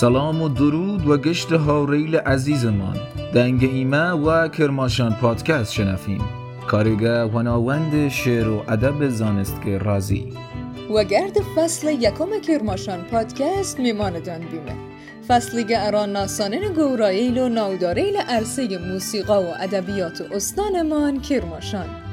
سلام و درود و گشت هاریل عزیزمان. دنگ ایمه و کرماشان پادکست شنفیم. کارگه هناوند شعر و ادب زانستگه رازی. و گرد فصل یکم کرماشان پادکست میماندان بیمه. فصلی اران ناسانن گوراییل و ناوداریل عرصه موسیقا و ادبیات استانمان کرماشان.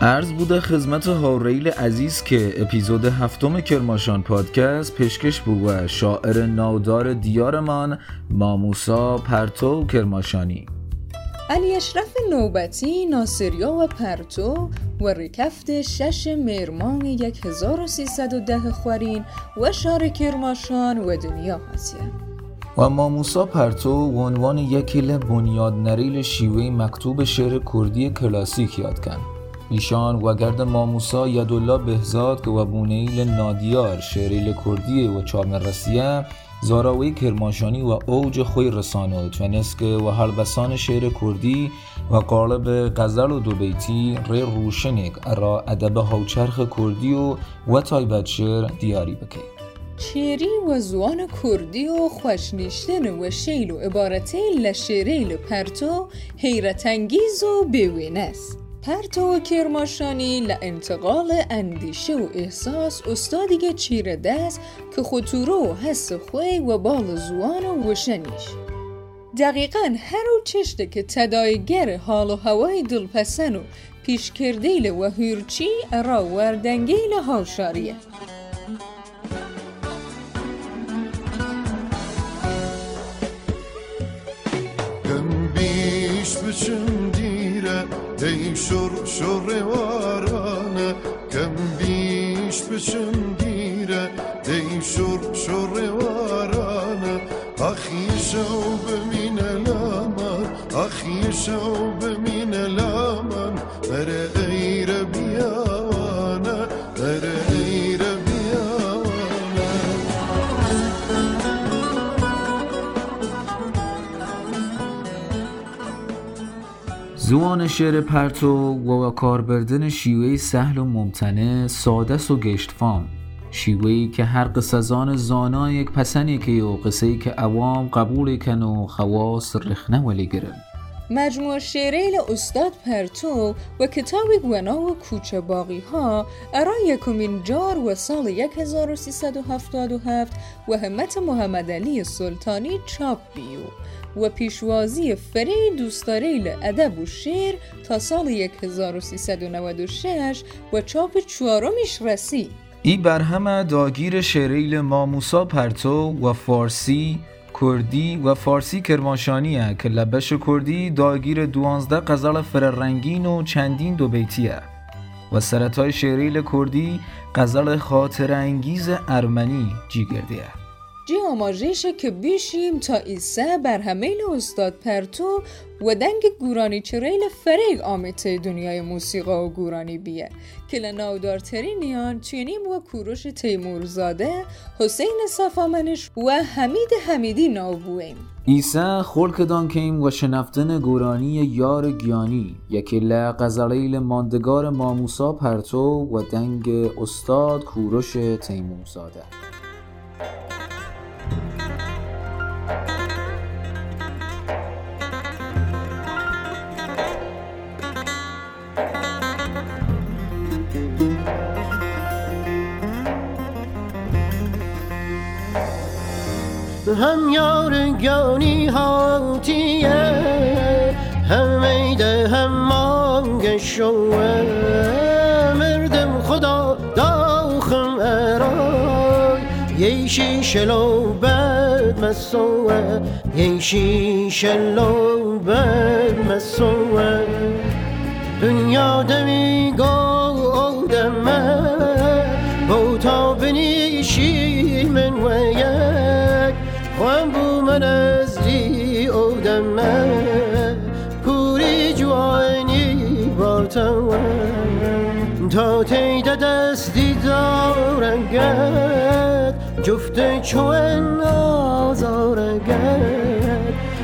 عرض بوده خدمت هاریل عزیز که اپیزود هفتم کرماشان پادکست پیشکش بود شاعر نادار دیارمان ماموسا پرتو کرماشانی علی اشرف نوبتی ناصریا و پرتو و رکفت شش مرمان 1310 خورین و شار کرماشان و دنیا هستیم و ماموسا پرتو و عنوان یکیل بنیاد نریل شیوه مکتوب شعر کردی کلاسیک یاد کن. ایشان و گرد ماموسا یدالله بهزاد که و بونیل نادیار شعریل کردی و چامرسیه زاراوی کرماشانی و اوج خوی رسانه تونسک و حلبسان شعر کردی و قالب غزل و دوبیتی ری روشنگ را ادب هاوچرخ کردی و و تایبت شعر دیاری بکی. شعری و زوان کردی و خوشنیشتن و شیل و عبارته لشعریل پرتو حیرت انگیز و است پرتو کرماشانی لانتقال اندیشه و احساس استادیگه چیره دست که خطوره و حس خوی و بال زوان و وشنیش. دقیقا هر او چشته که تدایگر حال و هوای دلپسن و پیشکردیل و هیرچی را وردنگیل هاشاریه ای شور شور وارانه کم بیش بچم دیره ای شور شور وارانه آخی شو بمین لامان آخی شو بمین لامان بره غیر زوان شعر پرتو و کاربردن شیوه سهل و ممتنه سادس و گشتفام شیوهی که هر قصزان زانا یک پسنی که و قصه که عوام قبول کن و خواص رخنه ولی گرم مجموع شعریل استاد پرتو و کتاب گونا و کوچه باقی ها ارا یکمین جار و سال 1377 و همت محمد علی سلطانی چاپ بیو. و پیشوازی فری دوستاریل ادب و شعر تا سال 1396 و چاپ چهارمیش رسی ای برهمه داگیر شعریل ماموسا پرتو و فارسی کردی و فارسی کرماشانیه که لبش کردی داگیر دوانزده قزل فررنگین و چندین دو بیتیه و سرطای شعریل کردی قزل خاطر انگیز ارمنی جیگردیه آماجیشه که بیشیم تا ایسه بر همیل استاد پرتو و دنگ گورانی چریل فریگ آمیته دنیای موسیقا و گورانی بیه. که لناودارترینیان چینیم و کوروش تیمورزاده حسین صفامنش و حمید حمیدی ناوبویم. ایسه خلق کیم و شنفتن گورانی یار گیانی یکی لغزلیل ماندگار ماموسا پرتو و دنگ استاد کوروش تیمورزاده. هم یارگانی هاتیه هم میده هم مانگ شوه. مردم خدا داخم ارای یه شیشلو بد مسوه. یه شیشلو بد مسوه. دنیا دمی گو آدمه بوتا بنیشی من ویک خوام بو من از دی آدمه پوری جوانی بارتوه تا تیده دستی دارنگد جفت چون آزارگد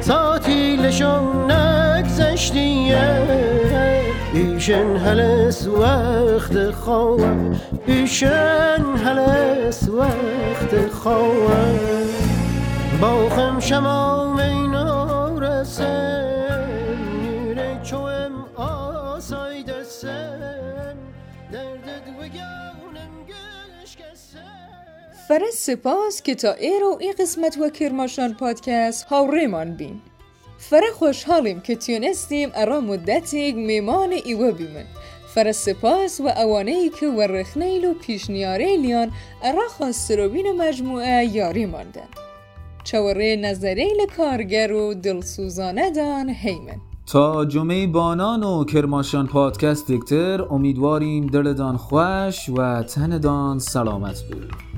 ساتی لشون نگذشتیه ایشن هلس وقت خواه ایشن هلس وقت خواه باخم شما وگونم فرس سپاس که تا ایرو ای قسمت و کرماشان پادکست هاوریمان بین. فره خوشحالیم که تونستیم ارا مدتی میمان ایوه بیمن فره سپاس و اوانه که ورخنیل و پیشنیاره لیان ارا خواستروبین مجموعه یاری ماندن. چوره نظریل کارگر و دلسوزانه دان هیمن. تا جمعه بانان و کرماشان پادکست دکتر امیدواریم دلدان خوش و تندان سلامت بود.